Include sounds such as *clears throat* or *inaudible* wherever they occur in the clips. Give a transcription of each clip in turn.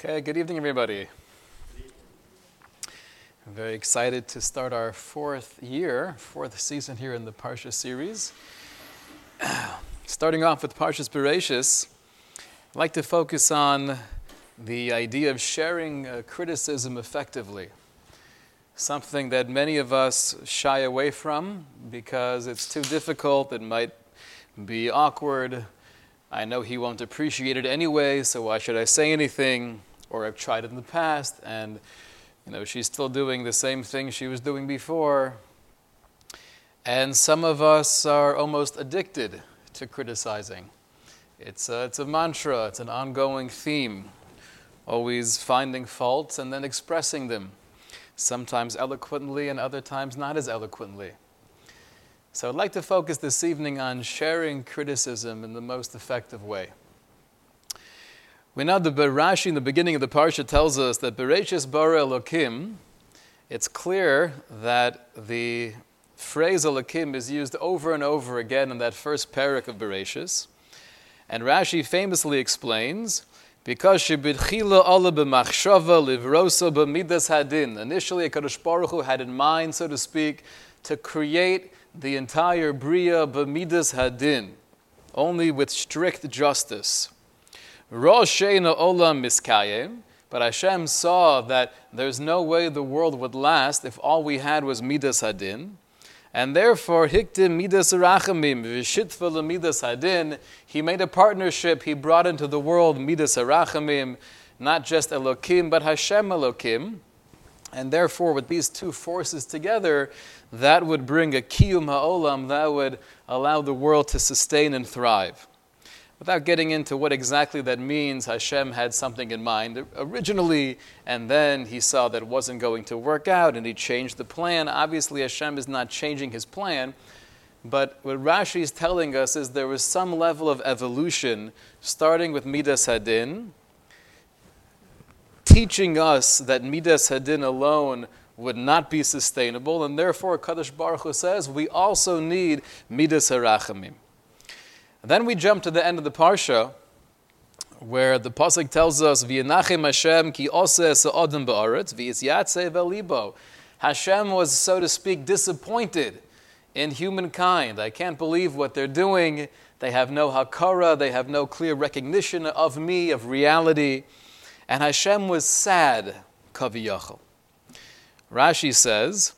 Okay, good evening, everybody. I'm very excited to start our fourth year, fourth season here in the Parsha series. *clears throat* Starting off with Parshas Bereshis, I'd like to focus on the idea of sharing uh, criticism effectively. Something that many of us shy away from because it's too difficult, it might be awkward. I know he won't appreciate it anyway, so why should I say anything? or I've tried it in the past, and you know she's still doing the same thing she was doing before. And some of us are almost addicted to criticizing. It's a, it's a mantra, it's an ongoing theme, always finding faults and then expressing them, sometimes eloquently and other times not as eloquently. So I'd like to focus this evening on sharing criticism in the most effective way. We know the Rashi in the beginning of the parsha tells us that Bereshis bara Elokim. It's clear that the phrase Elokim is used over and over again in that first perek of Bereshis, and Rashi famously explains because shebitchila Allah b'machshava livrosa b'midas hadin. Initially, Hakadosh Baruch Hu had in mind, so to speak, to create the entire bria b'midas hadin, only with strict justice. Rosheina olam miskayim. But Hashem saw that there's no way the world would last if all we had was midas hadin. And therefore, hiktim midas arachamim, v'shitva midas hadin. He made a partnership. He brought into the world midas arachamim, not just Elokim, but Hashem Elokim. And therefore, with these two forces together, that would bring a kiyum ha'olam, that would allow the world to sustain and thrive. Without getting into what exactly that means, Hashem had something in mind originally, and then he saw that it wasn't going to work out, and he changed the plan. Obviously, Hashem is not changing his plan, but what Rashi is telling us is there was some level of evolution, starting with Midas Hadin, teaching us that Midas Hadin alone would not be sustainable, and therefore Kadosh Baruch Hu says we also need Midas Harachamim. Then we jump to the end of the parsha, where the pasuk tells us, "V'yenachem Hashem ki oseh sa'odem ba'aretz v'yisyatze v'libo." Hashem was, so to speak, disappointed in humankind. I can't believe what they're doing. They have no hakara. They have no clear recognition of me, of reality. And Hashem was sad, kaviyachal. Rashi says,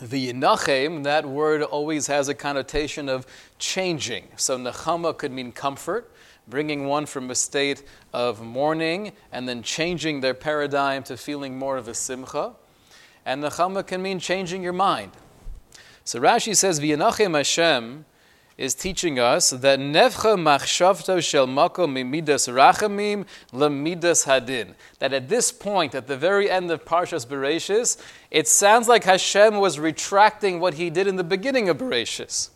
the Nachem, that word always has a connotation of changing. So Nechama could mean comfort, bringing one from a state of mourning and then changing their paradigm to feeling more of a simcha. And Nechama can mean changing your mind. So Rashi says, V'yanachem Hashem is teaching us that Nevcha Machshavto Shel Makom Mimidas Rachamim Lemidas Hadin. That at this point, at the very end of Parshas Bereshis, it sounds like Hashem was retracting what he did in the beginning of Bereshis.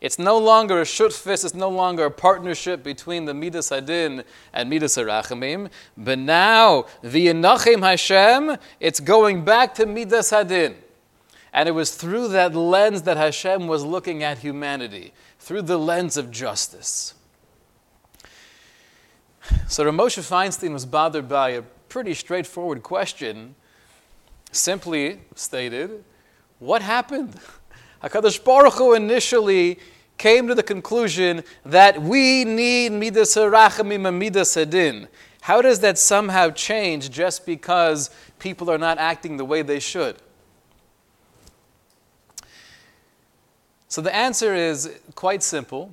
It's no longer a shutfis, it's no longer a partnership between the Midas Hadin and Midas Harachamim, but now, the V'yanachim Hashem, it's going back to Midas Hadin. And it was through that lens that Hashem was looking at humanity through the lens of justice. So Ramosha Feinstein was bothered by a pretty straightforward question, simply stated, what happened? *laughs* HaKadosh Baruch Hu initially came to the conclusion that we need midas harachamim and midas hadin. How does that somehow change just because people are not acting the way they should? So the answer is quite simple,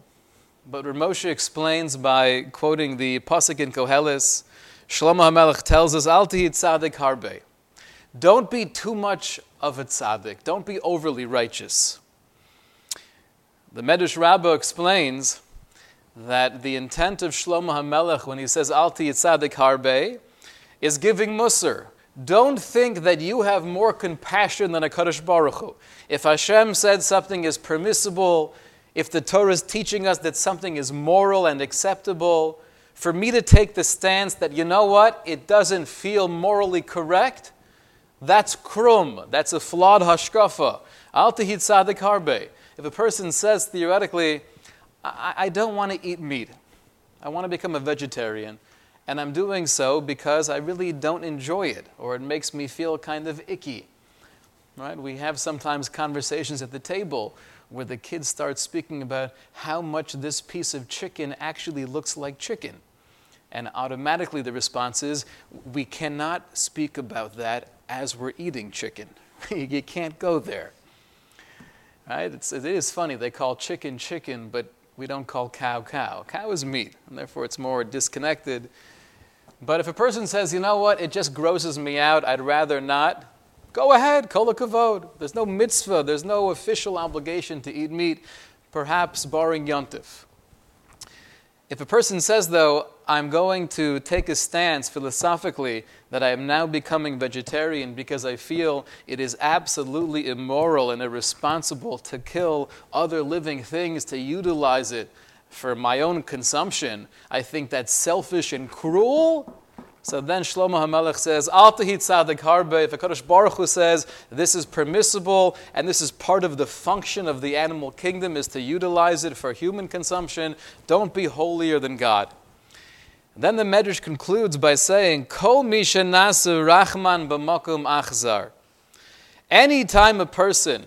but Ramosha explains by quoting the Pasuk in Koheles, Shlomo HaMelech tells us, Al tzadik harbe. Don't be too much of a tzaddik. Don't be overly righteous. The Medrash Rabbah explains that the intent of Shlomo HaMelech when he says Al tzadik harbe is giving mussar, don't think that you have more compassion than a Kadosh Baruch Hu. If Hashem said something is permissible, if the Torah is teaching us that something is moral and acceptable, for me to take the stance that, you know what, it doesn't feel morally correct, that's krum. That's a flawed hashkafa. Al tahid sadik harbe. If a person says theoretically, I, I don't want to eat meat, I want to become a vegetarian, and I'm doing so because I really don't enjoy it, or it makes me feel kind of icky. Right? We have sometimes conversations at the table where the kids start speaking about how much this piece of chicken actually looks like chicken. And automatically the response is, we cannot speak about that as we're eating chicken. *laughs* you can't go there. Right? It's, it is funny, they call chicken chicken, but we don't call cow cow. Cow is meat, and therefore it's more disconnected. But if a person says, you know what, it just grosses me out, I'd rather not, go ahead, kol kavod. There's no mitzvah, there's no official obligation to eat meat, perhaps barring yontif. If a person says, though, I'm going to take a stance philosophically that I am now becoming vegetarian because I feel it is absolutely immoral and irresponsible to kill other living things to utilize it for my own consumption, I think that's selfish and cruel. So then Shlomo HaMelech says, Al tahit tzadik harbe. If HaKadosh Baruch Hu says this is permissible and this is part of the function of the animal kingdom is to utilize it for human consumption, don't be holier than God. Then the Medrash concludes by saying, Kol misha rachman b'makum achzar. Anytime a person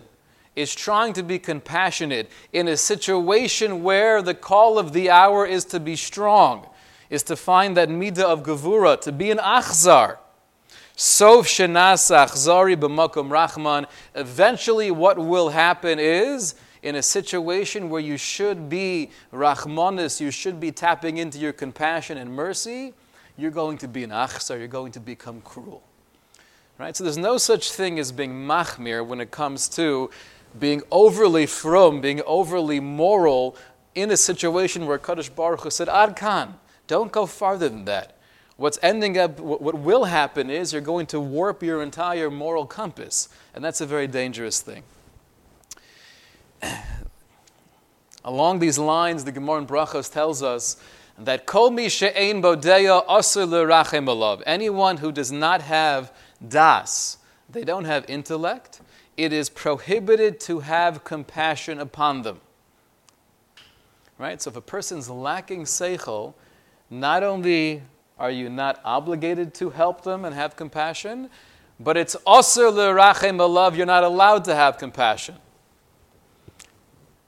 is trying to be compassionate in a situation where the call of the hour is to be strong, is to find that midah of gevura, to be an achzar. Sof shenas achzari b'makom rachman. Eventually, what will happen is, in a situation where you should be rachmanis, you should be tapping into your compassion and mercy, you're going to be an achzar, you're going to become cruel. Right? So there's no such thing as being machmir when it comes to being overly from, being overly moral in a situation where Kadosh Baruch Hu said, Ad Khan, don't go farther than that. What's ending up, what will happen is you're going to warp your entire moral compass, and that's a very dangerous thing. *clears throat* Along these lines, the Gemara in Brachos tells us that. Anyone who does not have das, they don't have intellect, it is prohibited to have compassion upon them. Right? So if a person's lacking seichel, not only are you not obligated to help them and have compassion, but it's also l'rachem love you're not allowed to have compassion.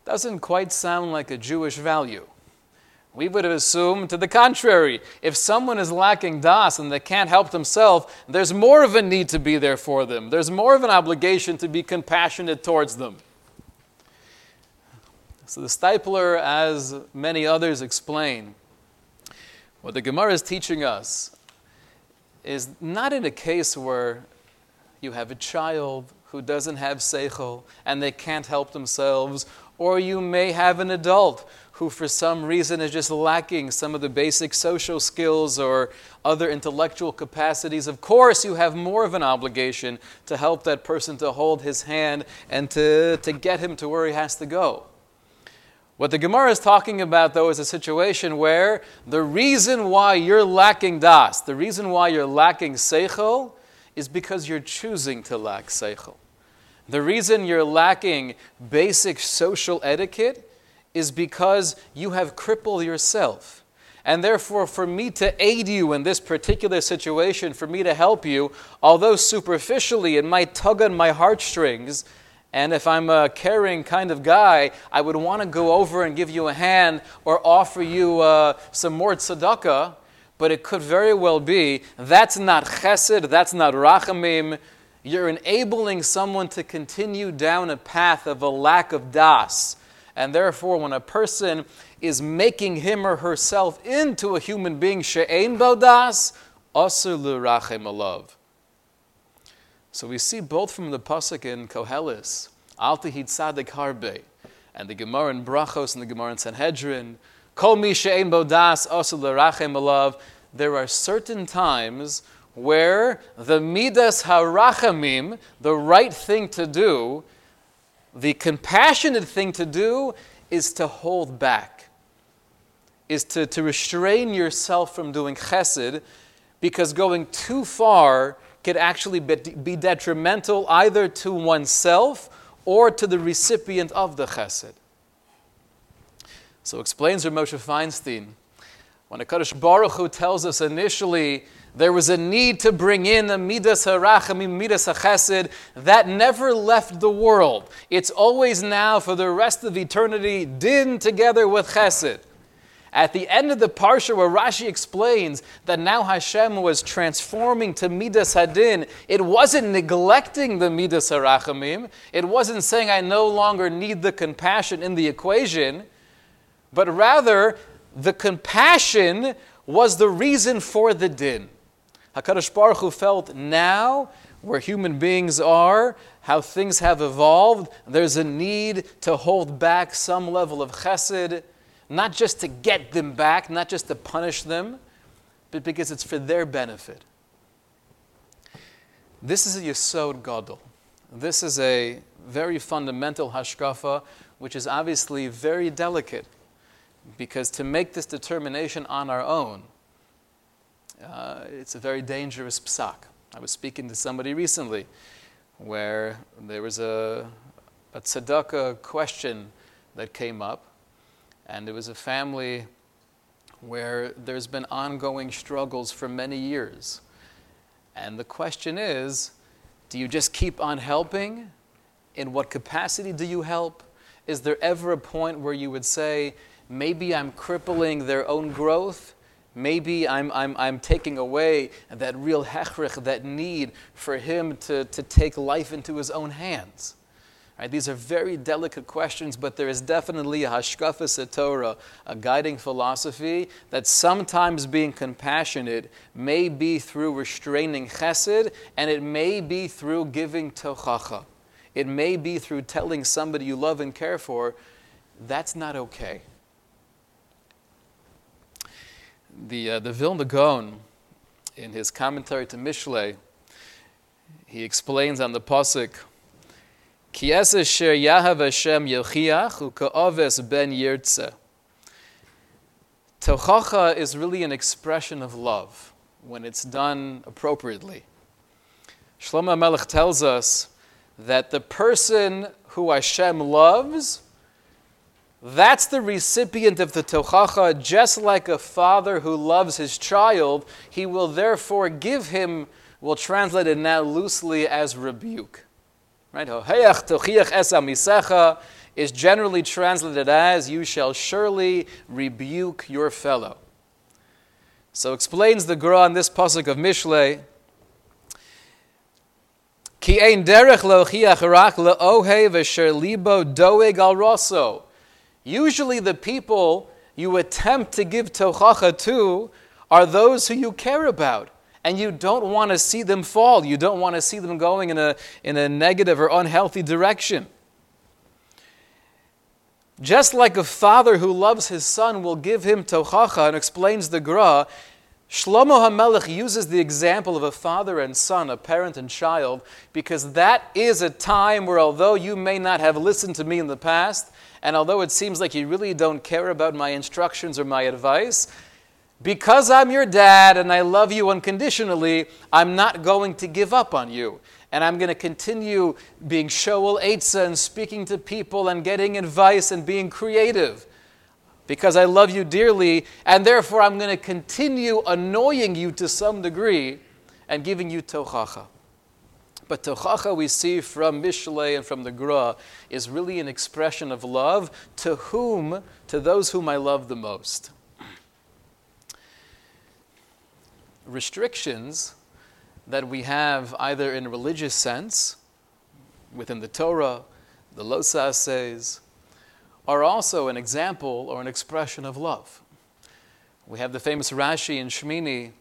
Doesn't quite sound like a Jewish value. We would have assumed to the contrary. If someone is lacking das and they can't help themselves, there's more of a need to be there for them. There's more of an obligation to be compassionate towards them. So the Steipler, as many others explain, what the Gemara is teaching us is not in a case where you have a child who doesn't have seichel and they can't help themselves, or you may have an adult who for some reason is just lacking some of the basic social skills or other intellectual capacities, of course you have more of an obligation to help that person to hold his hand and to, to get him to where he has to go. What the Gemara is talking about, though, is a situation where the reason why you're lacking das, the reason why you're lacking seichel, is because you're choosing to lack seichel. The reason you're lacking basic social etiquette is because you have crippled yourself. And therefore, for me to aid you in this particular situation, for me to help you, although superficially it might tug on my heartstrings, and if I'm a caring kind of guy, I would want to go over and give you a hand or offer you uh, some more tzedakah, but it could very well be that's not chesed, that's not rachamim. You're enabling someone to continue down a path of a lack of das and therefore, when a person is making him or herself into a human being, she'ein bodas, asur l'rachem alav. So we see both from the pasuk in Koheles, al tehid sadik harbe, and the Gemara in Brachos and the Gemara in Sanhedrin, kol mi she'ein bodas, asur l'rachem alav. There are certain times where the midas harachamim, the right thing to do, the compassionate thing to do is to hold back, is to, to restrain yourself from doing chesed, because going too far could actually be detrimental either to oneself or to the recipient of the chesed. So explains Rav Moshe Feinstein, When HaKadosh Baruch Hu tells us initially there was a need to bring in a midas harachamim, midas hachesed, that never left the world. It's always now for the rest of eternity, din together with chesed. At the end of the parsha, where Rashi explains that now Hashem was transforming to midas hadin, it wasn't neglecting the midas harachamim. It wasn't saying I no longer need the compassion in the equation, but rather the compassion was the reason for the din. HaKadosh Baruch Hu felt now, where human beings are, how things have evolved, there's a need to hold back some level of chesed, not just to get them back, not just to punish them, but because it's for their benefit. This is a Yesod Gadol. This is a very fundamental hashkafa, which is obviously very delicate, because to make this determination on our own, uh, it's a very dangerous psak. I was speaking to somebody recently where there was a, a tzedakah question that came up, and it was a family where there's been ongoing struggles for many years. And the question is do you just keep on helping? In what capacity do you help? Is there ever a point where you would say, maybe I'm crippling their own growth? Maybe I'm, I'm, I'm taking away that real hechrich, that need for him to, to take life into his own hands. Right, these are very delicate questions, but there is definitely a hashkafa Torah, a guiding philosophy that sometimes being compassionate may be through restraining chesed, and it may be through giving tochacha. It may be through telling somebody you love and care for, that's not okay the, uh, the Vilna Gaon, in his commentary to Mishlei, he explains on the pasuk, Ki sher yahav Hashem yelchiach u'ka'oves ben yirtze. Tochacha is really an expression of love when it's done appropriately. Shlomo Melech tells us that the person who Hashem loves that's the recipient of the tochacha, just like a father who loves his child, he will therefore give him, we'll translate it now loosely as rebuke. Right? Is generally translated as, you shall surely rebuke your fellow. So explains the Gra on this pasuk of Mishlei, Ki ein derech lochiach rak v'sher libo doeg al rosso. Usually, the people you attempt to give tochacha to are those who you care about. And you don't want to see them fall. You don't want to see them going in a, in a negative or unhealthy direction. Just like a father who loves his son will give him tochacha and explains the gra, Shlomo HaMelech uses the example of a father and son, a parent and child, because that is a time where, although you may not have listened to me in the past, and although it seems like you really don't care about my instructions or my advice, because I'm your dad and I love you unconditionally, I'm not going to give up on you. And I'm going to continue being Shoel Eitzah and speaking to people and getting advice and being creative because I love you dearly, and therefore I'm going to continue annoying you to some degree and giving you tochacha. But tochacha we see from Mishlei and from the Gra is really an expression of love to whom, to those whom I love the most. Restrictions that we have either in a religious sense, within the Torah, the Losa says, are also an example or an expression of love. We have the famous Rashi in Shmini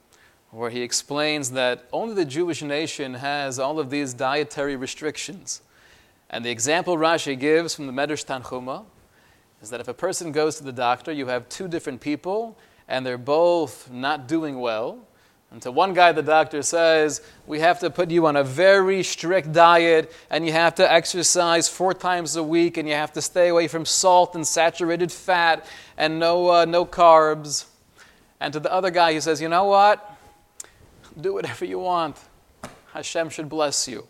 where he explains that only the Jewish nation has all of these dietary restrictions. And the example Rashi gives from the Medrash Tanchuma is that if a person goes to the doctor, you have two different people, and they're both not doing well. And to one guy, the doctor says, We have to put you on a very strict diet, and you have to exercise four times a week, and you have to stay away from salt and saturated fat, and no, uh, no carbs. And to the other guy, he says, You know what? Do whatever you want. Hashem should bless you.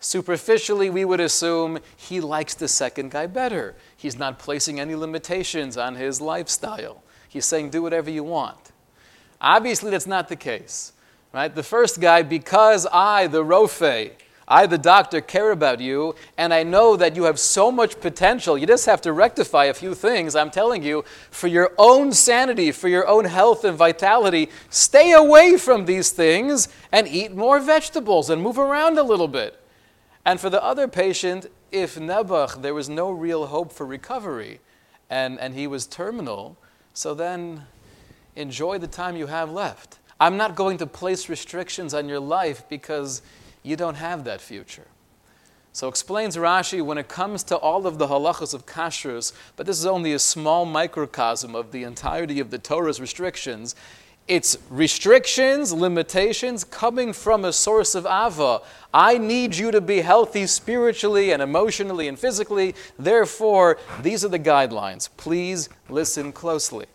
Superficially, we would assume he likes the second guy better. He's not placing any limitations on his lifestyle. He's saying, do whatever you want. Obviously, that's not the case. Right? The first guy, because I, the Rofe, I, the doctor, care about you, and I know that you have so much potential. You just have to rectify a few things. I'm telling you, for your own sanity, for your own health and vitality, stay away from these things and eat more vegetables and move around a little bit. And for the other patient, if Nebuch, there was no real hope for recovery and, and he was terminal, so then enjoy the time you have left. I'm not going to place restrictions on your life because you don't have that future. So explains Rashi when it comes to all of the halachas of kashrus, but this is only a small microcosm of the entirety of the Torah's restrictions. It's restrictions, limitations coming from a source of ava. I need you to be healthy spiritually and emotionally and physically. Therefore, these are the guidelines. Please listen closely.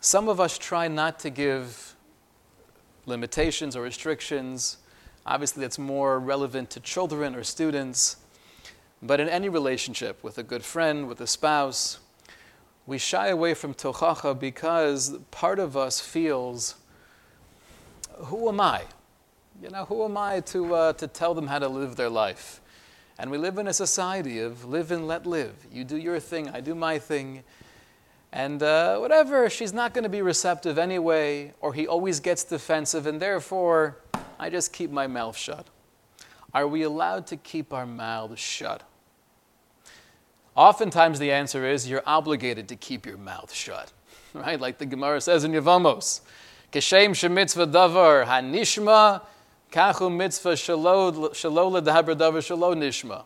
Some of us try not to give limitations or restrictions. Obviously, that's more relevant to children or students. But in any relationship, with a good friend, with a spouse, we shy away from tochacha because part of us feels, who am I? You know, who am I to, uh, to tell them how to live their life? And we live in a society of live and let live. You do your thing, I do my thing. And uh, whatever, she's not going to be receptive anyway, or he always gets defensive, and therefore, I just keep my mouth shut. Are we allowed to keep our mouths shut? Oftentimes, the answer is you're obligated to keep your mouth shut, *laughs* right? Like the Gemara says in Yevamos, "Keshem shemitzvah davar hanishma, kachu mitzvah shalo ledaber davar shalo nishma."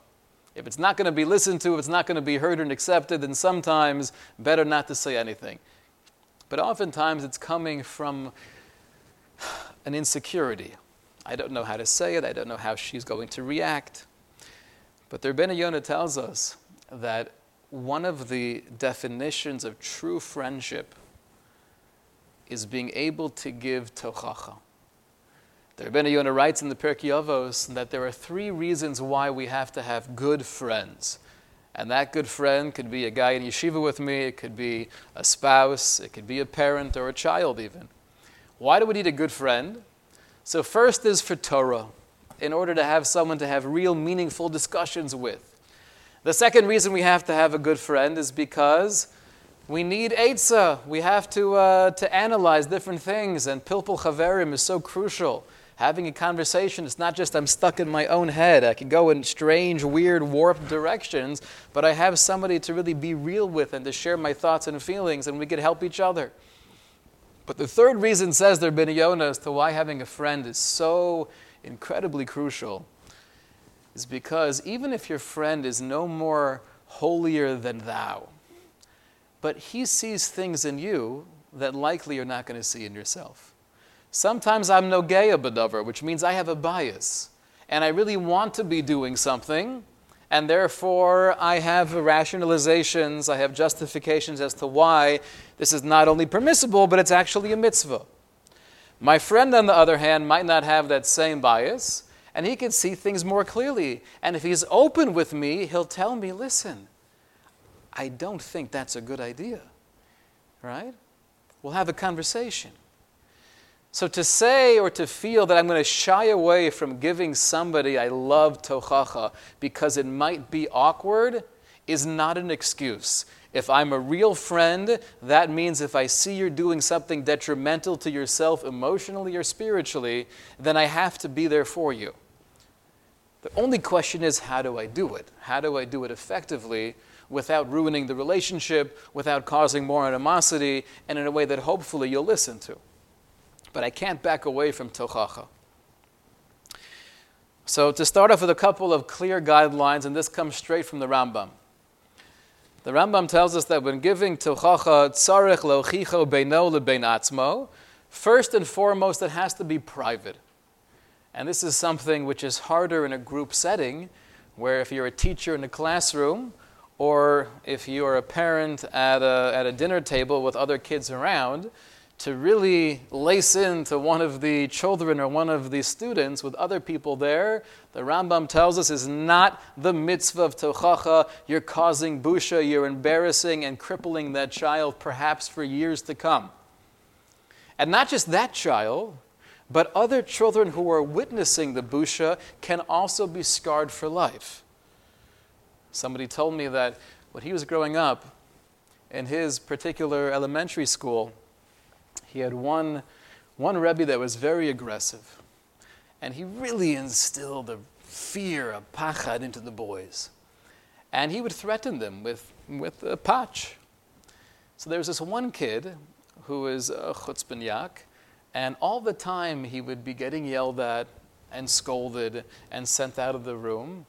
If it's not going to be listened to, if it's not going to be heard and accepted, then sometimes better not to say anything. But oftentimes it's coming from an insecurity. I don't know how to say it, I don't know how she's going to react. But the Rebbeinu Yonah tells us that one of the definitions of true friendship is being able to give tochacha. The Rebbeinu Yonah writes in the Pirkei Avos that there are three reasons why we have to have good friends. And that good friend could be a guy in yeshiva with me, it could be a spouse, it could be a parent or a child even. Why do we need a good friend? So, first is for Torah, in order to have someone to have real meaningful discussions with. The second reason we have to have a good friend is because we need Eitzah. We have to, uh, to analyze different things, and Pilpul Chaverim is so crucial having a conversation, it's not just I'm stuck in my own head. I can go in strange, weird, warped directions, but I have somebody to really be real with and to share my thoughts and feelings, and we could help each other. But the third reason says there, Yonah, as to why having a friend is so incredibly crucial is because even if your friend is no more holier than thou, but he sees things in you that likely you're not going to see in yourself. Sometimes I'm nogeya bedover, which means I have a bias. And I really want to be doing something, and therefore I have rationalizations, I have justifications as to why this is not only permissible, but it's actually a mitzvah. My friend, on the other hand, might not have that same bias, and he can see things more clearly. And if he's open with me, he'll tell me, listen, I don't think that's a good idea. Right? We'll have a conversation. So to say or to feel that I'm going to shy away from giving somebody I love tochacha because it might be awkward is not an excuse. If I'm a real friend, that means if I see you're doing something detrimental to yourself emotionally or spiritually, then I have to be there for you. The only question is how do I do it? How do I do it effectively without ruining the relationship, without causing more animosity, and in a way that hopefully you'll listen to? But I can't back away from tochacha. So, to start off with a couple of clear guidelines, and this comes straight from the Rambam. The Rambam tells us that when giving tochacha tzarech lochicho beino lebein atzmo, first and foremost, it has to be private. And this is something which is harder in a group setting, where if you're a teacher in a classroom, or if you're a parent at a, at a dinner table with other kids around, to really lace into one of the children or one of the students with other people there, the Rambam tells us is not the mitzvah of tochacha. You're causing busha, you're embarrassing and crippling that child perhaps for years to come. And not just that child, but other children who are witnessing the busha can also be scarred for life. Somebody told me that when he was growing up, in his particular elementary school, he had one, one Rebbe that was very aggressive. And he really instilled a fear, a pachad into the boys. And he would threaten them with, with a patch. So there was this one kid who was a chutzpah and all the time he would be getting yelled at and scolded and sent out of the room.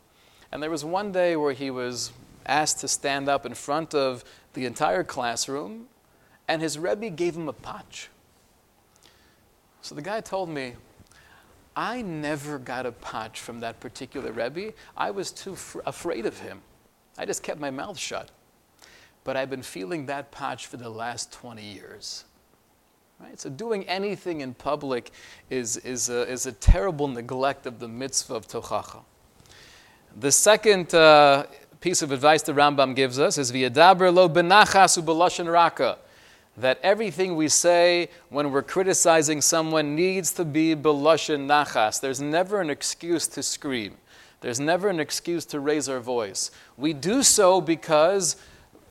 And there was one day where he was asked to stand up in front of the entire classroom, and his Rebbe gave him a patch. So the guy told me, I never got a patch from that particular Rebbe. I was too fr- afraid of him. I just kept my mouth shut. But I've been feeling that patch for the last 20 years. Right? So doing anything in public is, is, a, is a terrible neglect of the mitzvah of tochacha. The second uh, piece of advice the Rambam gives us is v'yadaber lo benachas u'b'lashon raka that everything we say when we're criticizing someone needs to be belushan nachas. There's never an excuse to scream. There's never an excuse to raise our voice. We do so because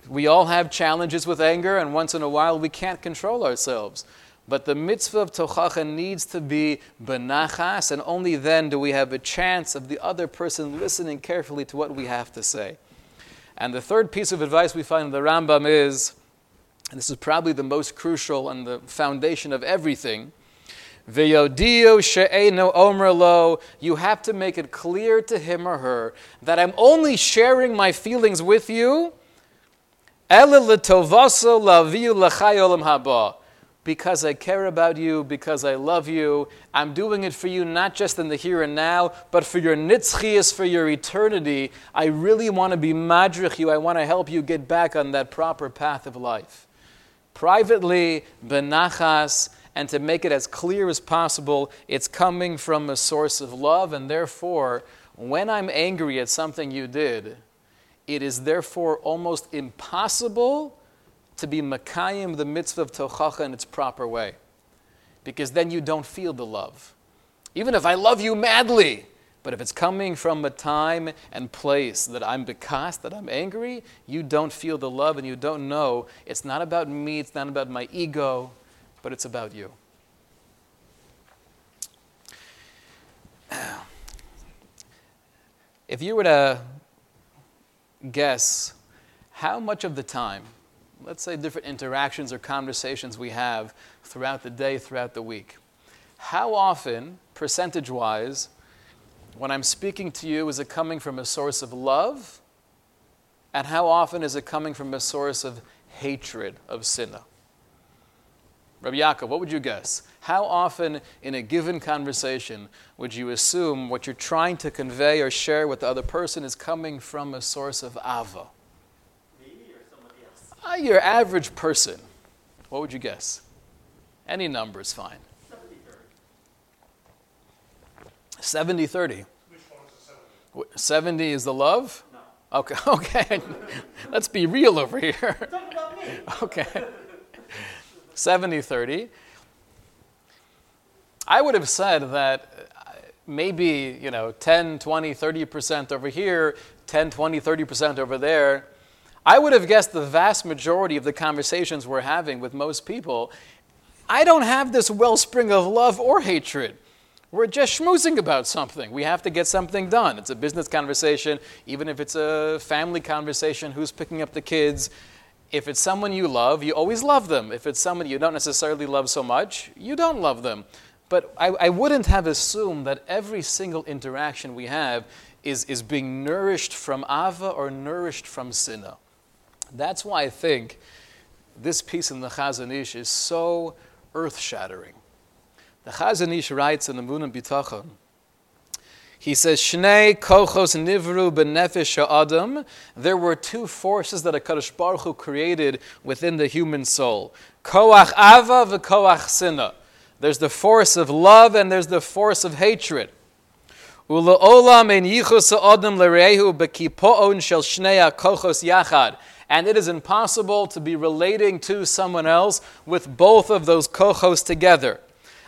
we all have challenges with anger, and once in a while we can't control ourselves. But the mitzvah of tochacha needs to be benachas, and only then do we have a chance of the other person listening carefully to what we have to say. And the third piece of advice we find in the Rambam is and this is probably the most crucial and the foundation of everything. You have to make it clear to him or her that I'm only sharing my feelings with you because I care about you, because I love you. I'm doing it for you not just in the here and now, but for your nitzchias, for your eternity. I really want to be madrich you. I want to help you get back on that proper path of life privately, benachas, and to make it as clear as possible, it's coming from a source of love, and therefore, when I'm angry at something you did, it is therefore almost impossible to be makayim the mitzvah of tochacha in its proper way, because then you don't feel the love. Even if I love you madly, but if it's coming from a time and place that I'm bekas, that I'm angry, you don't feel the love and you don't know. It's not about me, it's not about my ego, but it's about you. If you were to guess how much of the time, let's say different interactions or conversations we have throughout the day, throughout the week, how often, percentage wise, when I'm speaking to you, is it coming from a source of love? And how often is it coming from a source of hatred, of sinna? Rabbi Yaakov, what would you guess? How often in a given conversation would you assume what you're trying to convey or share with the other person is coming from a source of ava? Me or somebody else? Uh, your average person, what would you guess? Any number is fine. 70 30. Which one is the 70? 70 is the love? No. Okay, *laughs* okay. Let's be real over here. Talk about me. *laughs* Okay. 70 30. I would have said that uh, maybe, you know, 10, 20, 30% over here, 10, 20, 30% over there. I would have guessed the vast majority of the conversations we're having with most people, I don't have this wellspring of love or hatred. We're just schmoozing about something. We have to get something done. It's a business conversation, even if it's a family conversation, who's picking up the kids. If it's someone you love, you always love them. If it's someone you don't necessarily love so much, you don't love them. But I, I wouldn't have assumed that every single interaction we have is, is being nourished from Ava or nourished from Sinna. That's why I think this piece in the Chazon Ish is so earth shattering. The Chazon Ish writes in the Emunah U'Bitachon, He says, Shnei kochos nivru benefesh adam. There were two forces that HaKadosh Baruch Hu created within the human soul. Koach ava v'koach sinna. There's the force of love and there's the force of hatred. Ula'olam en yichus adam l'rehu bekipo'on shel shnei kochos yachad. And it is impossible to be relating to someone else with both of those kochos together.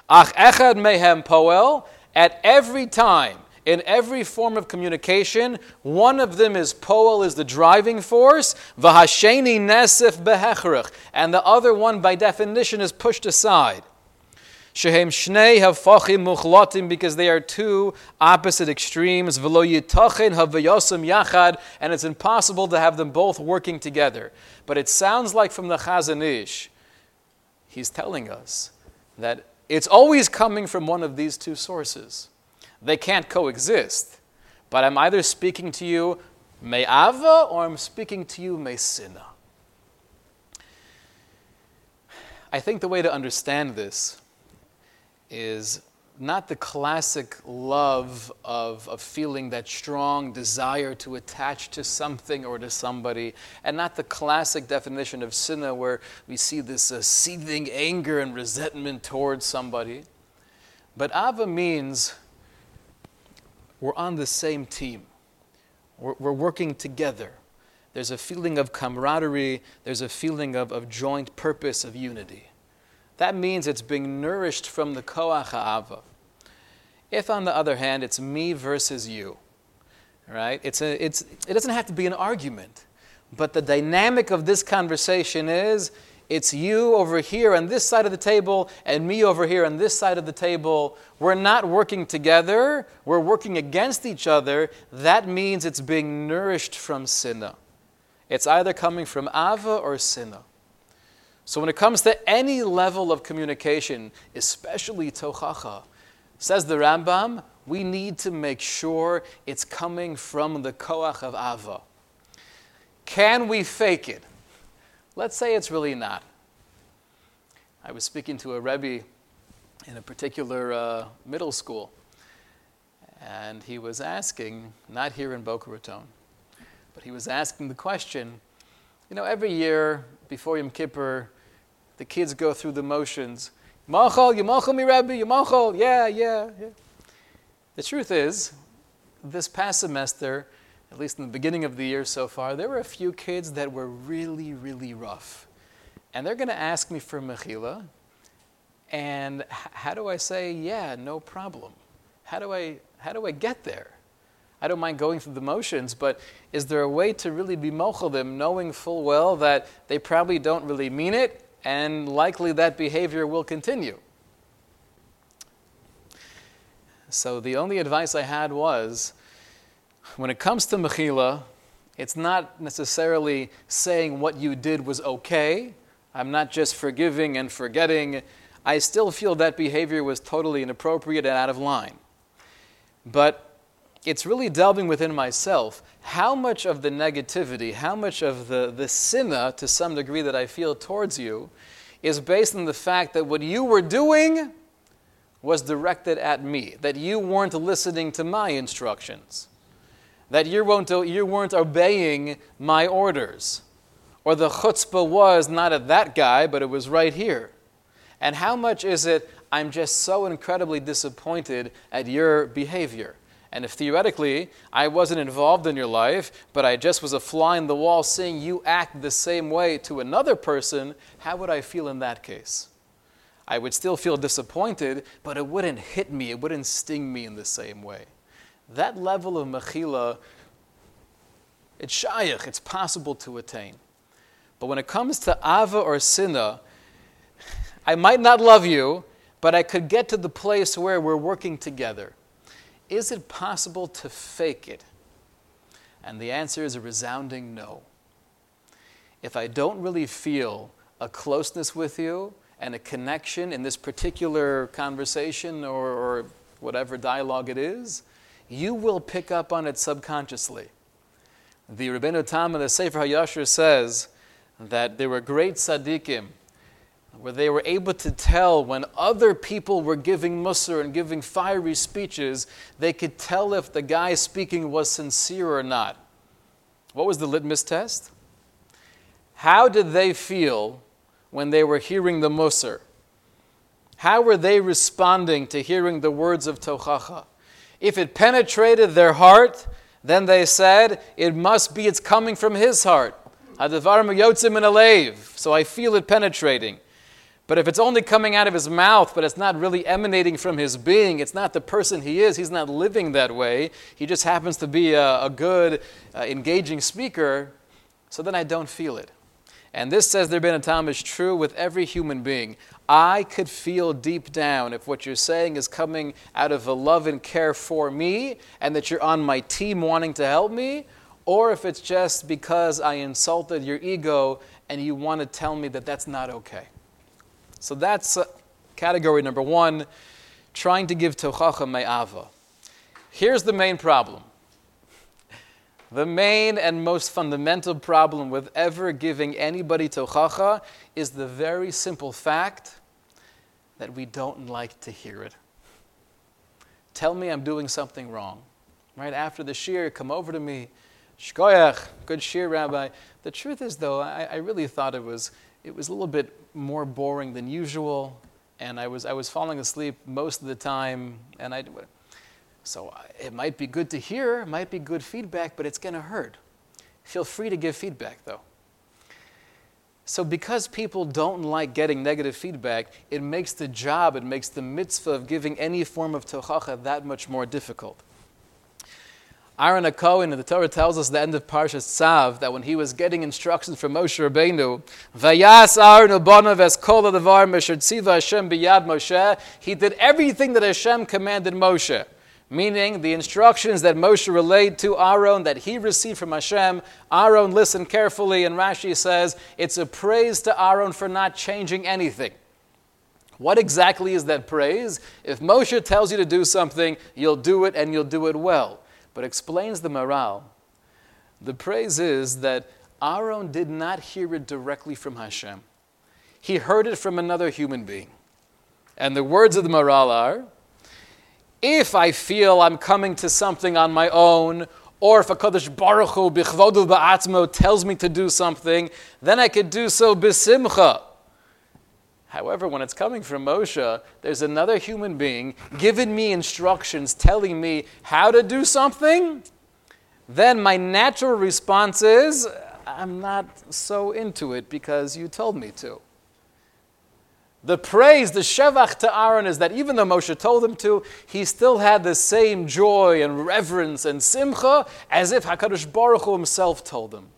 Ach echad mehem poel. At every time, in every form of communication, one of them is poel, is the driving force, v'hasheni nesif behechrich, and the other one, by definition, is pushed aside. Shehem shnei hafachim muchlatim because they are two opposite extremes. V'lo yitachin havayosam yachad, and it's impossible to have them both working together. But it sounds like from the Chazon Ish, he's telling us that it's always coming from one of these two sources. They can't coexist. But I'm either speaking to you me'ava or I'm speaking to you me'sina. I think the way to understand this is not the classic love of, of feeling that strong desire to attach to something or to somebody, and not the classic definition of sinna where we see this uh, seething anger and resentment towards somebody. But ava means we're on the same team, we're, we're working together. There's a feeling of camaraderie, there's a feeling of, of joint purpose, of unity. That means it's being nourished from the koach ha'ava. If, on the other hand, it's me versus you, right? It's a, it's, it doesn't have to be an argument, but the dynamic of this conversation is it's you over here on this side of the table and me over here on this side of the table. We're not working together, we're working against each other. That means it's being nourished from sinna. It's either coming from ava or sinna. So when it comes to any level of communication, especially tochacha, says the Rambam, we need to make sure it's coming from the koach of ava. Can we fake it? Let's say it's really not. I was speaking to a Rebbe in a particular uh, middle school, and he was asking, not here in Boca Raton, but he was asking the question you know, every year before Yom Kippur, the kids go through the motions. Machal, you machal me, Rebbe, you machal, yeah, yeah, yeah. The truth is, this past semester, at least in the beginning of the year so far, there were a few kids that were really, really rough. And they're going to ask me for mechila. And how do I say, yeah, no problem? How do I, how do I get there? I don't mind going through the motions, but is there a way to really be mochel them, knowing full well that they probably don't really mean it, and likely that behavior will continue? So the only advice I had was when it comes to Mechila, it's not necessarily saying what you did was okay. I'm not just forgiving and forgetting. I still feel that behavior was totally inappropriate and out of line. But it's really delving within myself how much of the negativity, how much of the, the sinna to some degree that I feel towards you is based on the fact that what you were doing was directed at me, that you weren't listening to my instructions that you weren't, you weren't obeying my orders. Or the chutzpah was not at that guy, but it was right here. And how much is it, I'm just so incredibly disappointed at your behavior? And if theoretically I wasn't involved in your life, but I just was a fly in the wall seeing you act the same way to another person, how would I feel in that case? I would still feel disappointed, but it wouldn't hit me, it wouldn't sting me in the same way. That level of mechila, it's shaykh, it's possible to attain. But when it comes to ava or sinna, I might not love you, but I could get to the place where we're working together. Is it possible to fake it? And the answer is a resounding no. If I don't really feel a closeness with you and a connection in this particular conversation or, or whatever dialogue it is, you will pick up on it subconsciously. The Rebbeinu Tam in the Sefer HaYashar says that there were great tzaddikim where they were able to tell when other people were giving mussar and giving fiery speeches, they could tell if the guy speaking was sincere or not. What was the litmus test? How did they feel when they were hearing the mussar? How were they responding to hearing the words of Tochacha? If it penetrated their heart, then they said, it must be it's coming from his heart. So I feel it penetrating. But if it's only coming out of his mouth, but it's not really emanating from his being, it's not the person he is, he's not living that way, he just happens to be a, a good, uh, engaging speaker, so then I don't feel it. And this says there been a time is true with every human being. I could feel deep down if what you're saying is coming out of a love and care for me and that you're on my team wanting to help me, or if it's just because I insulted your ego and you want to tell me that that's not okay. So that's uh, category number one, trying to give tochacha me'ava. Here's the main problem. The main and most fundamental problem with ever giving anybody tochacha is the very simple fact that we don't like to hear it. Tell me I'm doing something wrong. Right after the shir, come over to me. Shkoyach, good shir, Rabbi. The truth is, though, I, I really thought it was it was a little bit more boring than usual, and I was, I was falling asleep most of the time, and I, so it might be good to hear, might be good feedback, but it's going to hurt. Feel free to give feedback, though. So, because people don't like getting negative feedback, it makes the job, it makes the mitzvah of giving any form of tochacha that much more difficult. Aaron Cohen, in the Torah tells us the end of Parshas Tzav that when he was getting instructions from Moshe Rabbeinu, Vayas Aaron kol Hashem biyad Moshe, he did everything that Hashem commanded Moshe. Meaning the instructions that Moshe relayed to Aaron that he received from Hashem, Aaron listened carefully, and Rashi says it's a praise to Aaron for not changing anything. What exactly is that praise? If Moshe tells you to do something, you'll do it and you'll do it well but explains the Maharal. The praise is that Aaron did not hear it directly from Hashem. He heard it from another human being. And the words of the Maharal are if I feel I'm coming to something on my own, or if a Kadosh Baruch Hu bichvodu ba'atzmo tells me to do something, then I could do so bisimcha. However, when it's coming from Moshe, there's another human being giving me instructions, telling me how to do something, then my natural response is, I'm not so into it because you told me to. The praise, the shevach to Aaron is that even though Moshe told him to, he still had the same joy and reverence and simcha as if HaKadosh Baruch Hu himself told him.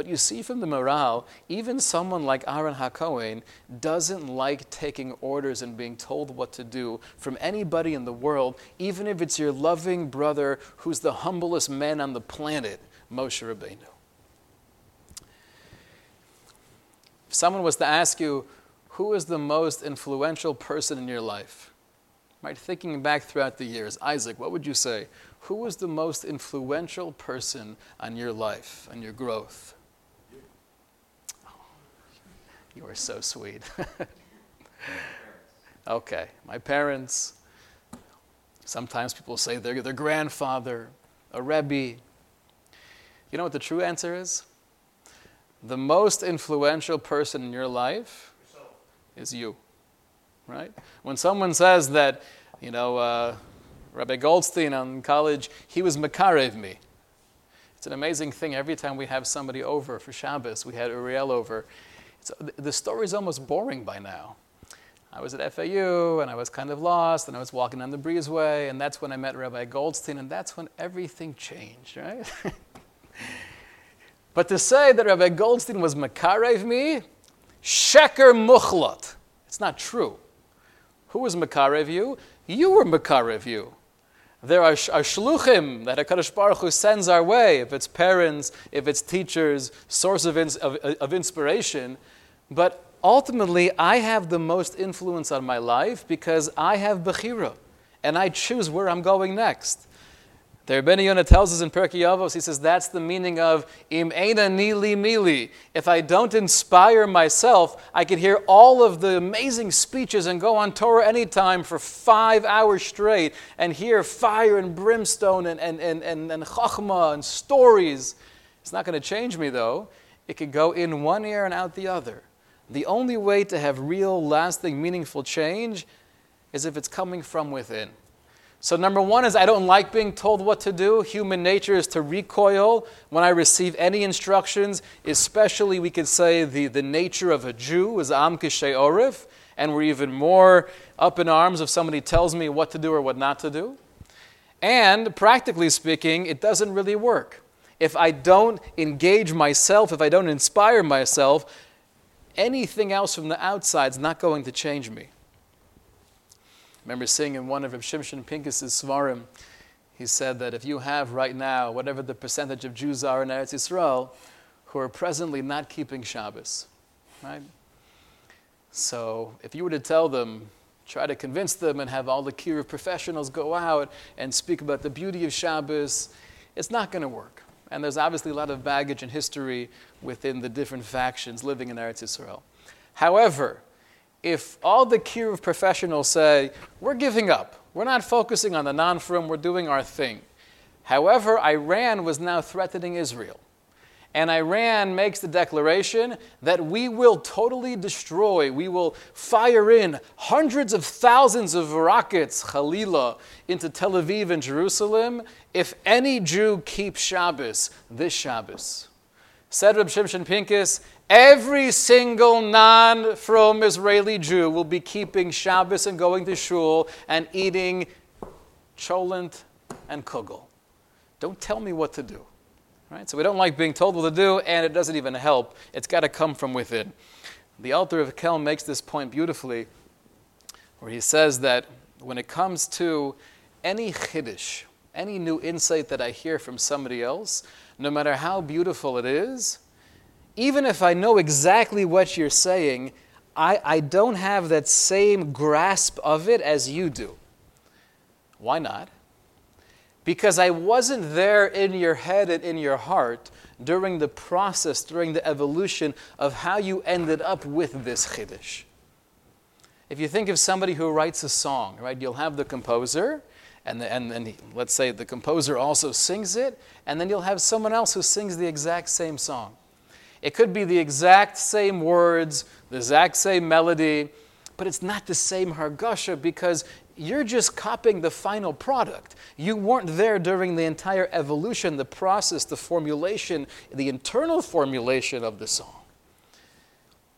But you see from the Maharal, even someone like Aaron HaKohen doesn't like taking orders and being told what to do from anybody in the world, even if it's your loving brother who's the humblest man on the planet, Moshe Rabbeinu. If someone was to ask you, who is the most influential person in your life? Right, thinking back throughout the years, Isaac, what would you say? Who was the most influential person on your life and your growth? You are so sweet. *laughs* okay, my parents. Sometimes people say they're their grandfather, a Rebbe. You know what the true answer is? The most influential person in your life is you, right? When someone says that, you know, uh, Rabbi Goldstein on college, he was Makarev me. It's an amazing thing. Every time we have somebody over for Shabbos, we had Uriel over, so the story is almost boring by now. I was at FAU and I was kind of lost and I was walking down the breezeway and that's when I met Rabbi Goldstein and that's when everything changed, right? *laughs* but to say that Rabbi Goldstein was Makarev me, Sheker Muchlat. It's not true. Who was Makarev you? You were Makarev you. There are, are shluchim that HaKadosh Baruch Hu sends our way, if it's parents, if it's teachers, source of, of, of inspiration. But ultimately, I have the most influence on my life because I have Bechira, and I choose where I'm going next. The Rebbeinu Yonah tells us in Pirkei Avos, he says that's the meaning of im ena nili mili. If I don't inspire myself, I can hear all of the amazing speeches and go on TorahAnytime for five hours straight and hear fire and brimstone and, and, and, and, and chachma and stories. It's not going to change me though. It could go in one ear and out the other. The only way to have real, lasting, meaningful change is if it's coming from within. So, number one is I don't like being told what to do. Human nature is to recoil when I receive any instructions, especially we could say the, the nature of a Jew is am orif, and we're even more up in arms if somebody tells me what to do or what not to do. And practically speaking, it doesn't really work. If I don't engage myself, if I don't inspire myself, anything else from the outside is not going to change me I remember seeing in one of Reb Shimshon Pincus's Svarim, he said that if you have right now, whatever the percentage of Jews are in Eretz Yisrael, who are presently not keeping Shabbos, right? So if you were to tell them, try to convince them and have all the kiruv professionals go out and speak about the beauty of Shabbos, it's not going to work. And there's obviously a lot of baggage and history within the different factions living in Eretz Yisrael. However, if all the kiruv professionals say, we're giving up, we're not focusing on the non frum, we're doing our thing. However, Iran was now threatening Israel. And Iran makes the declaration that we will totally destroy, we will fire in hundreds of thousands of rockets, Khalila, into Tel Aviv and Jerusalem if any Jew keeps Shabbos this Shabbos. Said Reb Shimshon Pincus, Every single non from Israeli Jew will be keeping Shabbos and going to shul and eating cholent and kugel. Don't tell me what to do. Right? So we don't like being told what to do, and it doesn't even help. It's got to come from within. The Alter of Kelm makes this point beautifully, where he says that when it comes to any chiddush, any new insight that I hear from somebody else, no matter how beautiful it is, even if I know exactly what you're saying, I, I don't have that same grasp of it as you do. Why not? Because I wasn't there in your head and in your heart during the process, during the evolution of how you ended up with this chiddush. If you think of somebody who writes a song, right, you'll have the composer, and, the, and then he, let's say the composer also sings it, and then you'll have someone else who sings the exact same song. It could be the exact same words, the exact same melody, but it's not the same hargasha because you're just copying the final product. You weren't there during the entire evolution, the process, the formulation, the internal formulation of the song.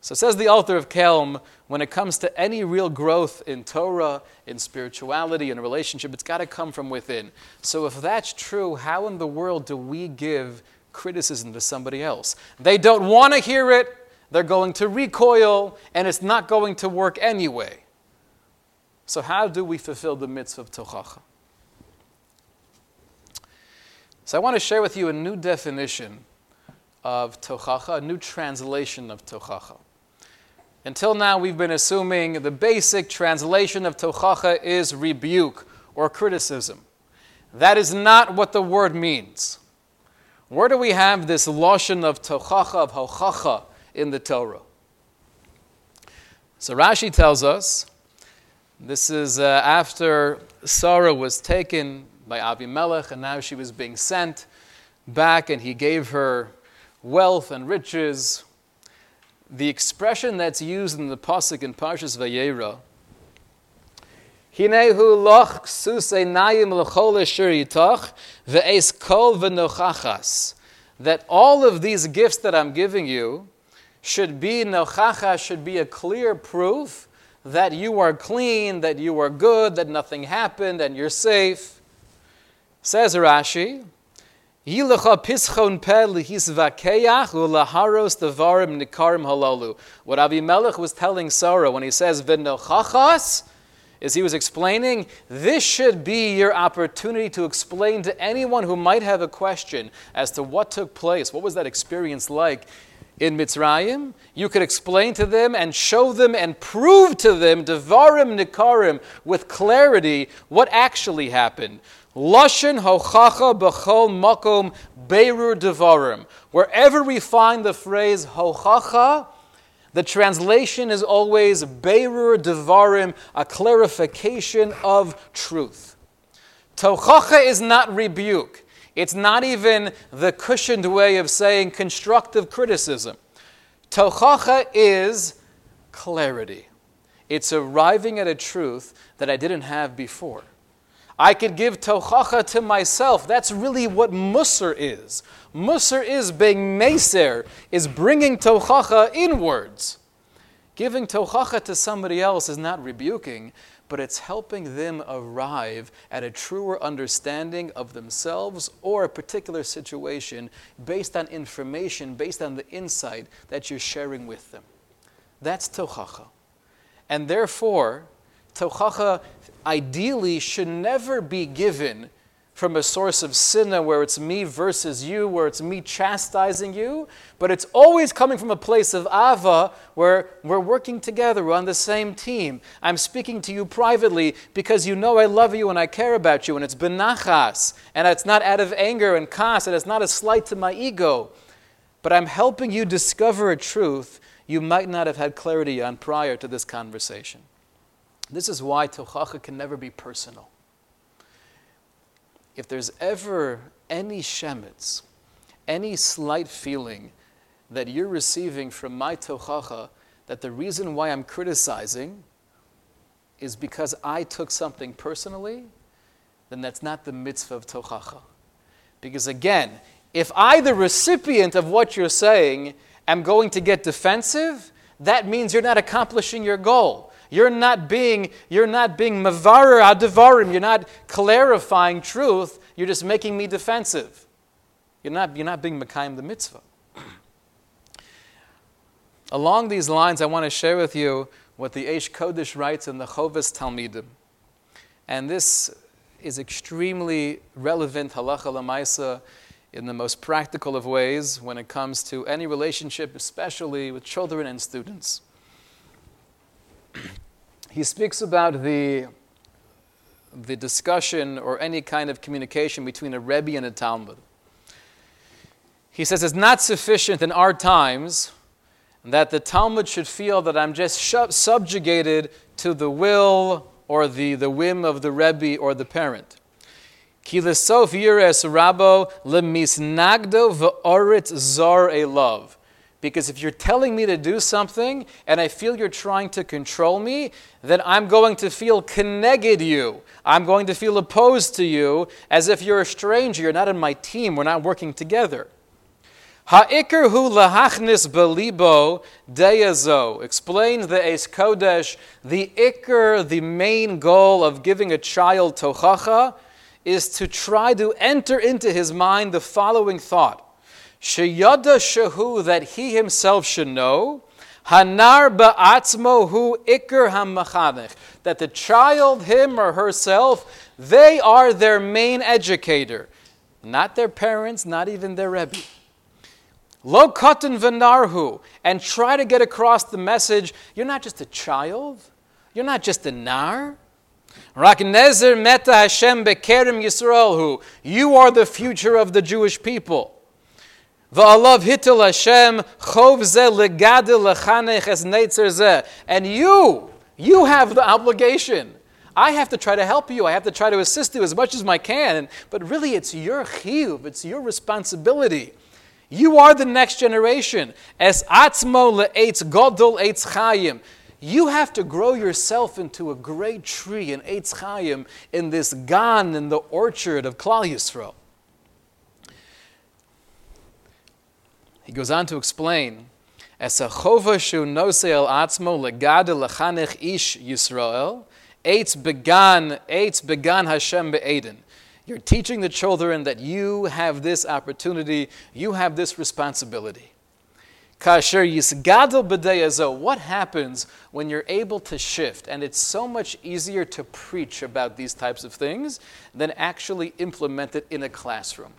So says the Alter of Kelm, when it comes to any real growth in Torah, in spirituality, in a relationship, it's got to come from within. So if that's true, how in the world do we give criticism to somebody else. They don't want to hear it, they're going to recoil, and it's not going to work anyway. So, how do we fulfill the mitzvah of tochacha? So, I want to share with you a new definition of tochacha, a new translation of tochacha. Until now, we've been assuming the basic translation of tochacha is rebuke or criticism. That is not what the word means. Where do we have this lashon of tochacha, of hochacha in the Torah? So Rashi tells us this is uh, after Sarah was taken by Avimelech, and now she was being sent back, and he gave her wealth and riches. The expression that's used in the pasuk in Parshas Vayera Hinehu loch sus einayim l'chol asher yitach kol v'nochachas. That all of these gifts that I'm giving you should be nochachas, should be a clear proof that you are clean, that you are good, that nothing happened, and you're safe. Says Rashi. What Avimelech was telling Sarah when he says v'nochachas, is he was explaining this should be your opportunity to explain to anyone who might have a question as to what took place, what was that experience like. In Mitzrayim. You could explain to them and show them and prove to them, Devarim Nikarim, with clarity, what actually happened. Lashon hochacha b'chol makom beirur devarim. Wherever we find the phrase hochacha, the translation is always beirur devarim, a clarification of truth. Tochacha is not rebuke. It's not even the cushioned way of saying constructive criticism. Tochacha is clarity. It's arriving at a truth that I didn't have before. I could give tochacha to myself. That's really what mussar is. Mussar is being meser, is bringing tochacha inwards. Giving tochacha to somebody else is not rebuking, but it's helping them arrive at a truer understanding of themselves or a particular situation based on information, based on the insight that you're sharing with them. That's tochacha. And therefore, tochacha ideally should never be given from a source of sinna where it's me versus you, where it's me chastising you, but it's always coming from a place of ava where we're working together, we're on the same team. I'm speaking to you privately because you know I love you and I care about you, and it's benachas, and it's not out of anger and kas, and it's not a slight to my ego. But I'm helping you discover a truth you might not have had clarity on prior to this conversation. This is why tochacha can never be personal. If there's ever any shemitz, any slight feeling that you're receiving from my tochacha, that the reason why I'm criticizing is because I took something personally, then that's not the mitzvah of tochacha. Because again, if I, the recipient of what you're saying, am going to get defensive, that means you're not accomplishing your goal. You're not being, you're not being mavar adavarim. You're not clarifying truth. You're just making me defensive. You're not, you're not being Mekayim the mitzvah. Along these lines, I want to share with you what the Eish Kodesh writes in the Chovas Talmidim. And this is extremely relevant halacha lamaisa in the most practical of ways when it comes to any relationship, especially with children and students he speaks about the, the discussion or any kind of communication between a Rebbe and a Talmid. He says it's not sufficient in our times that the Talmid should feel that I'm just subjugated to the will or the, the whim of the Rebbe or the parent. Ki lesof yires rabo lemisnagdo v'orit zar love. Because if you're telling me to do something and I feel you're trying to control me, then I'm going to feel connected you. I'm going to feel opposed to you as if you're a stranger. You're not in my team. We're not working together. Ha'ikr hu lahachnis belibo deyazo explains the Eish Kodesh. The ikr, the main goal of giving a child tochacha, is to try to enter into his mind the following thought. Sheyada shahu that he himself should know. Hanar ba'atzmo hu ikr hamachanech. That the child, him or herself, they are their main educator. Not their parents, not even their Rebbe. Lo katan v'narhu. And try to get across the message, you're not just a child. You're not just a nar. Rak nezer meta Hashem bekerim Yisrael You are the future of the Jewish people. Es. And you, you have the obligation. I have to try to help you. I have to try to assist you as much as I can. But really, it's your chiyuv. It's your responsibility. You are the next generation. Es atzmo le'etz godol eitz chayim. You have to grow yourself into a great tree in Eitz Chaim in this gan in the orchard of Klal Yisrael. He goes on to explain, as a chova shu nose atzmo legad lechanech ish Yisrael, eitz began, eitz began Hashem be'eden. You're teaching the children that you have this opportunity, you have this responsibility. Kasher yisgadol. What happens when you're able to shift? And it's so much easier to preach about these types of things than actually implement it in a classroom.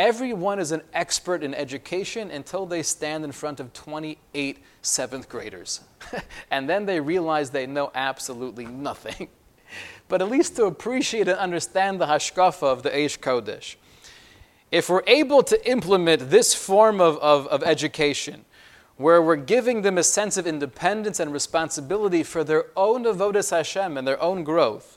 Everyone is an expert in education until they stand in front of 28 seventh graders. *laughs* and then they realize they know absolutely nothing. *laughs* but at least to appreciate and understand the hashkafa of the Eish Kodesh. If we're able to implement this form of, of, of education, where we're giving them a sense of independence and responsibility for their own avodas Hashem and their own growth,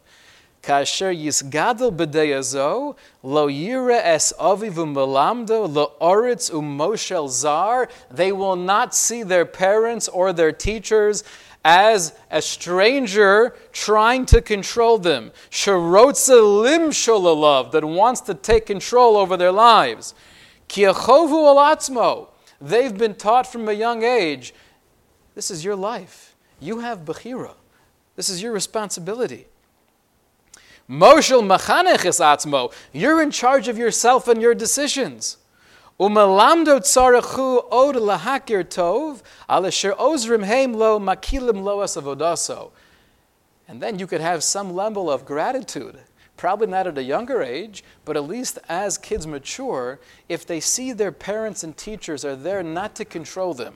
Yisgadel b'deyazo lo yira es aviv u'melamdo lo oritz u'moshel zar. They will not see their parents or their teachers as a stranger trying to control them. Sharotza lim sholalav that wants to take control over their lives. Kiachovu alatzmo. They've been taught from a young age. This is your life. You have bechira. This is your responsibility. Moshel machanech es atzmo. You're in charge of yourself and your decisions. Umelamdo tzarachu od lahakir tov, alasher ozrim heim lo makilim lo asavodaso. And then you could have some level of gratitude. Probably not at a younger age, but at least as kids mature, if they see their parents and teachers are there not to control them,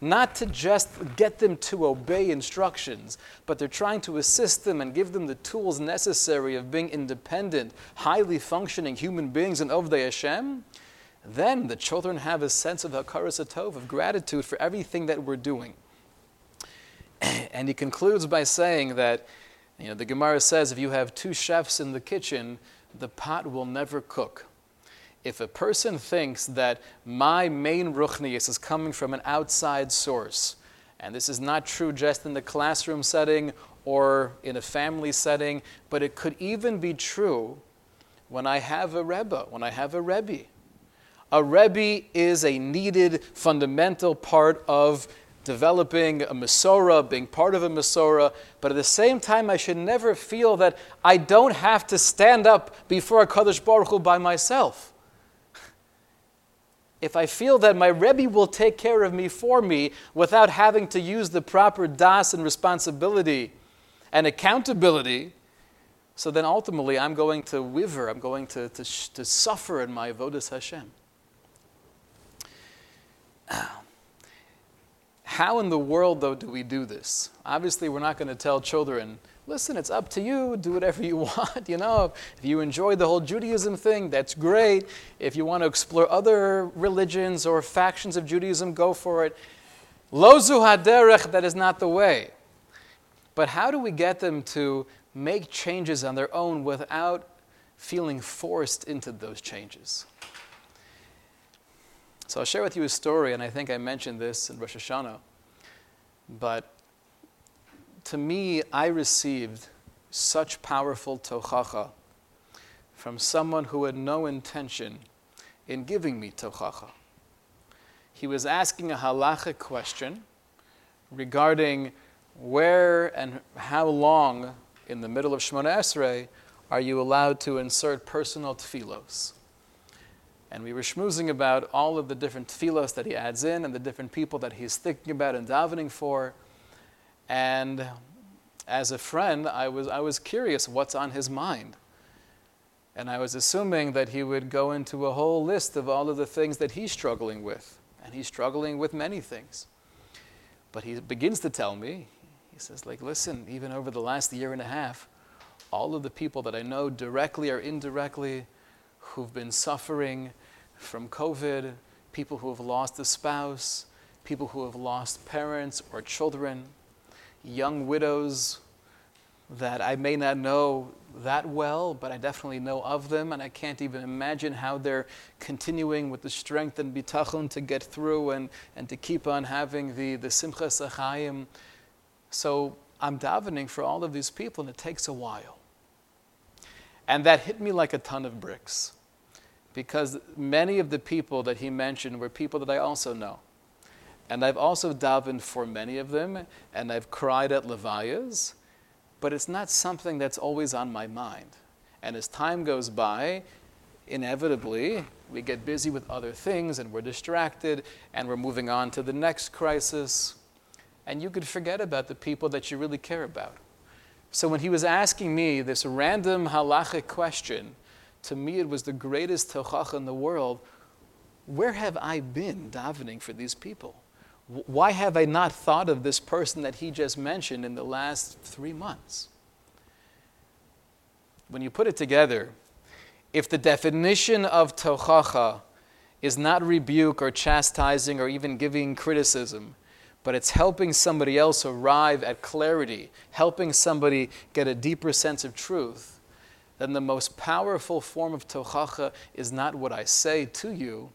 not to just get them to obey instructions, but they're trying to assist them and give them the tools necessary of being independent, highly functioning human beings in Ovdei Hashem, then the children have a sense of hakaras atov, of gratitude for everything that we're doing. *clears throat* And he concludes by saying that, you know, the Gemara says if you have two chefs in the kitchen, the pot will never cook if a person thinks that my main ruchnius is coming from an outside source, and this is not true just in the classroom setting or in a family setting, but it could even be true when I have a Rebbe, when I have a Rebbe. A Rebbe is a needed fundamental part of developing a Masorah, being part of a Masorah, but at the same time, I should never feel that I don't have to stand up before a Kadosh Baruch Hu by myself if I feel that my Rebbe will take care of me for me without having to use the proper das and responsibility and accountability, so then ultimately I'm going to wiver, I'm going to, to, to suffer in my Avodas Hashem. How in the world, though, do we do this? Obviously, we're not going to tell children, listen, it's up to you, do whatever you *laughs* want. You know, if you enjoy the whole Judaism thing, that's great. If you want to explore other religions or factions of Judaism, go for it. Lozu haderech, that is not the way. But how do we get them to make changes on their own without feeling forced into those changes? So I'll share with you a story, and I think I mentioned this in Rosh Hashanah. But to me, I received such powerful tochacha from someone who had no intention in giving me tochacha. He was asking a halachic question regarding where and how long in the middle of Shemona Esrei are you allowed to insert personal tefillos. And we were schmoozing about all of the different tefillos that he adds in and the different people that he's thinking about and davening for. And as a friend, I was, I was curious what's on his mind. And I was assuming that he would go into a whole list of all of the things that he's struggling with. And he's struggling with many things. But he begins to tell me, he says, like, listen, even over the last year and a half, all of the people that I know directly or indirectly who've been suffering from COVID, people who have lost a spouse, people who have lost parents or children, young widows that I may not know that well, but I definitely know of them, and I can't even imagine how they're continuing with the strength and bitachon to get through and, and to keep on having the, the simcha sachayim. So I'm davening for all of these people, and it takes a while. And that hit me like a ton of bricks, because many of the people that he mentioned were people that I also know. And I've also davened for many of them, and I've cried at levayas, but it's not something that's always on my mind. And as time goes by, inevitably, we get busy with other things and we're distracted and we're moving on to the next crisis. And you could forget about the people that you really care about. So when he was asking me this random halachic question To me, it was the greatest tochacha in the world. Where have I been davening for these people? Why have I not thought of this person that he just mentioned in the last three months? When you put it together, if the definition of tochacha is not rebuke or chastising or even giving criticism, but it's helping somebody else arrive at clarity, helping somebody get a deeper sense of truth, then the most powerful form of tochacha is not what I say to you,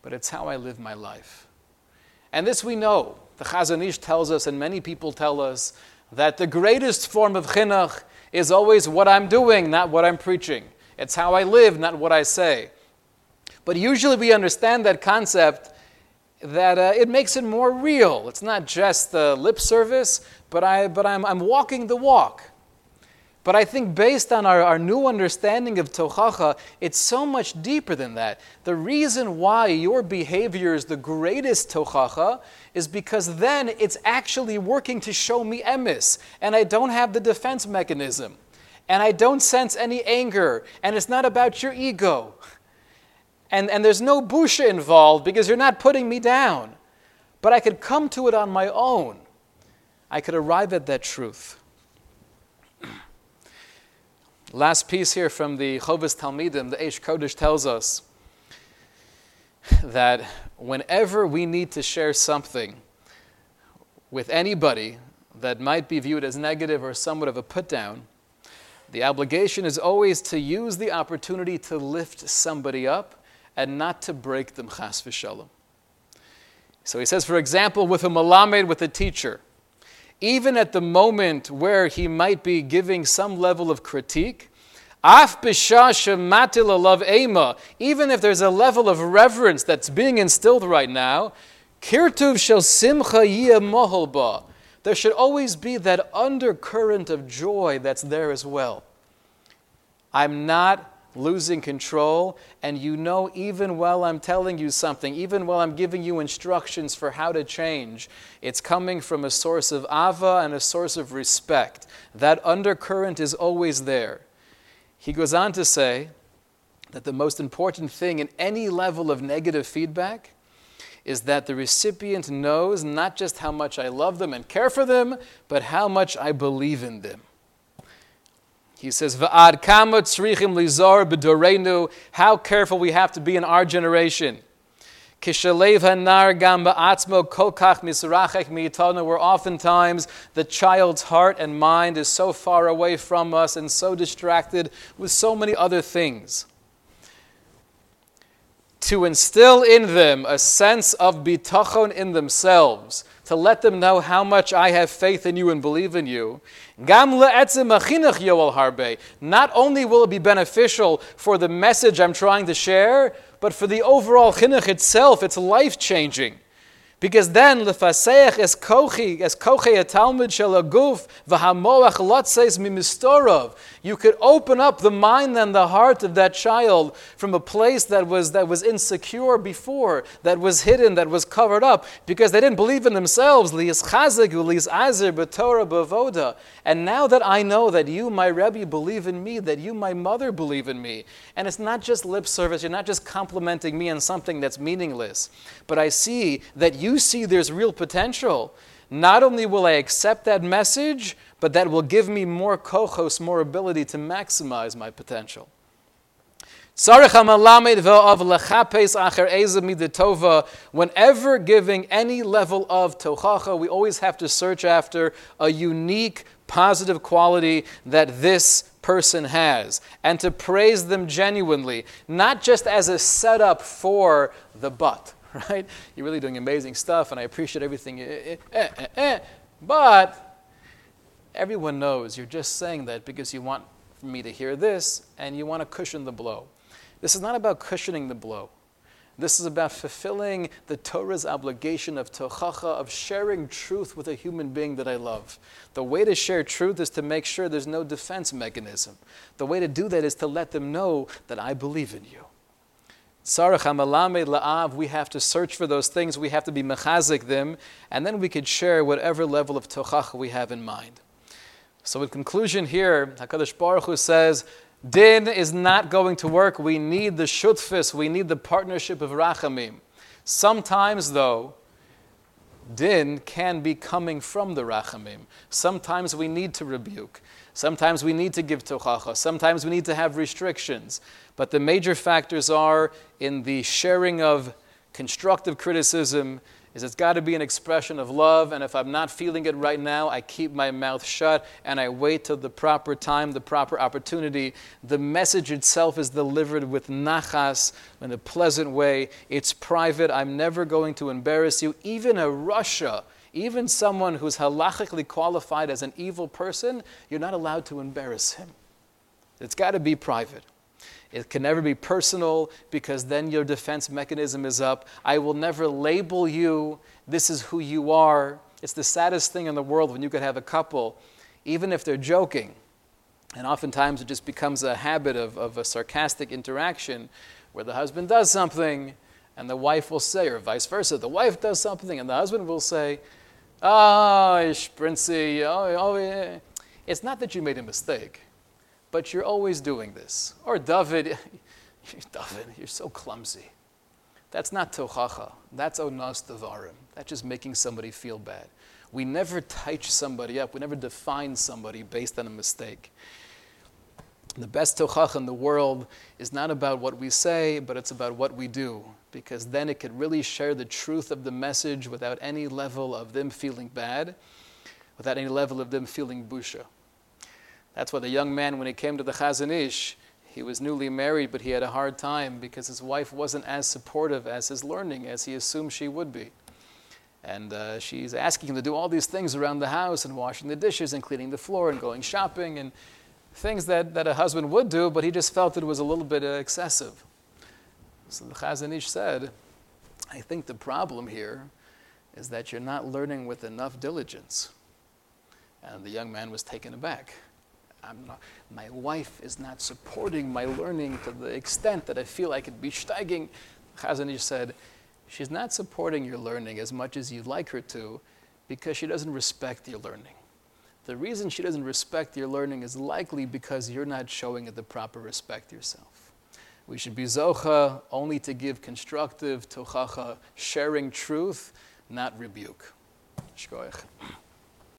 but it's how I live my life. And this we know. The Chazon Ish tells us, and many people tell us, that the greatest form of chinuch is always what I'm doing, not what I'm preaching. It's how I live, not what I say. But usually we understand that concept that uh, it makes it more real. It's not just the lip service, but, I, but I'm, I'm walking the walk. But I think based on our, our new understanding of Tochacha, it's so much deeper than that. The reason why your behavior is the greatest Tochacha is because then it's actually working to show me emes, and I don't have the defense mechanism, and I don't sense any anger, and it's not about your ego. And, and there's no busha involved because you're not putting me down. But I could come to it on my own. I could arrive at that truth. Last piece here from the Chovas Talmidim, the Eish Kodesh tells us that whenever we need to share something with anybody that might be viewed as negative or somewhat of a put down, the obligation is always to use the opportunity to lift somebody up and not to break them, chas v'shalom. So he says, for example, with a malamed, with a teacher, even at the moment where he might be giving some level of critique, even if there's a level of reverence that's being instilled right now, kirtuv shel simcha. There should always be that undercurrent of joy that's there as well. I'm not losing control, and you know, even while I'm telling you something, even while I'm giving you instructions for how to change, it's coming from a source of ava and a source of respect. That undercurrent is always there. He goes on to say that the most important thing in any level of negative feedback is that the recipient knows not just how much I love them and care for them, but how much I believe in them. He says, Va'ad kama tzrichim lizar b'dorenu, how careful we have to be in our generation. Kishalev hanar gam ba'atzmo kokach misrachek mi'itana, where oftentimes the child's heart and mind is so far away from us and so distracted with so many other things. To instill in them a sense of bitachon in themselves, to let them know how much I have faith in you and believe in you. Not only will it be beneficial for the message I'm trying to share, but for the overall chinuch itself, it's life changing. Because then lefaseich es kochi es kochi a talmud shel aguf v'hamoach mimistorov. You could open up the mind and the heart of that child from a place that was that was insecure before, that was hidden, that was covered up, because they didn't believe in themselves. And now that I know that you, my Rebbe, believe in me, that you, my mother, believe in me, and it's not just lip service. You're not just complimenting me on something that's meaningless, but I see that you see there's real potential, not only will I accept that message, but that will give me more kohos, more ability to maximize my potential. Whenever giving any level of tochacha, we always have to search after a unique positive quality that this person has and to praise them genuinely, not just as a setup for the but. *laughs* right? You're really doing amazing stuff, and I appreciate everything. Eh, eh, eh, but everyone knows you're just saying that because you want me to hear this and you want to cushion the blow. This is not about cushioning the blow. This is about fulfilling the Torah's obligation of tochacha, of sharing truth with a human being that I love. The way to share truth is to make sure there's no defense mechanism. The way to do that is to let them know that I believe in you. La'av, we have to search for those things, we have to be mechazik them, and then we could share whatever level of tochach we have in mind. So, in conclusion, here, Hakadosh Baruch Hu says, Din is not going to work. We need the shutfis, we need the partnership of rachamim. Sometimes, though, din can be coming from the rachamim. Sometimes we need to rebuke. Sometimes we need to give tochacha. Sometimes we need to have restrictions. But the major factors are in the sharing of constructive criticism is it's got to be an expression of love and if i'm not feeling it right now i keep my mouth shut and i wait till the proper time the proper opportunity. The message itself is delivered with nachas in a pleasant way. It's private. I'm never going to embarrass you. Even a russia even someone who's halachically qualified as an evil person you're not allowed to embarrass him. It's got to be private it can never be personal because then your defense mechanism is up. I will never label you. This is who you are. It's the saddest thing in the world when you could have a couple, even if they're joking. And oftentimes it just becomes a habit of, of a sarcastic interaction where the husband does something and the wife will say, or vice versa, the wife does something and the husband will say, ah, Oh, Sprincy, oh, oh, yeah. It's not that you made a mistake but you're always doing this. Or David, *laughs* David, you're so clumsy. That's not tochacha. That's onas devarim. That's just making somebody feel bad. We never touch somebody up. We never define somebody based on a mistake. The best tochacha in the world is not about what we say, but it's about what we do. Because then it could really share the truth of the message without any level of them feeling bad, without any level of them feeling busha. That's why the young man, when he came to the Chazon Ish, he was newly married, but he had a hard time because his wife wasn't as supportive as his learning as he assumed she would be. And uh, she's asking him to do all these things around the house and washing the dishes and cleaning the floor and going shopping and things that, that a husband would do, but he just felt it was a little bit uh, excessive. So the Chazon Ish said, I think the problem here is that you're not learning with enough diligence. And the young man was taken aback. Not, my wife is not supporting my learning to the extent that I feel I could be steiging. Chazon Ish said, she's not supporting your learning as much as you'd like her to because she doesn't respect your learning. The reason she doesn't respect your learning is likely because you're not showing it the proper respect yourself. We should be zocha only to give constructive tochacha, sharing truth, not rebuke. Shkoyach.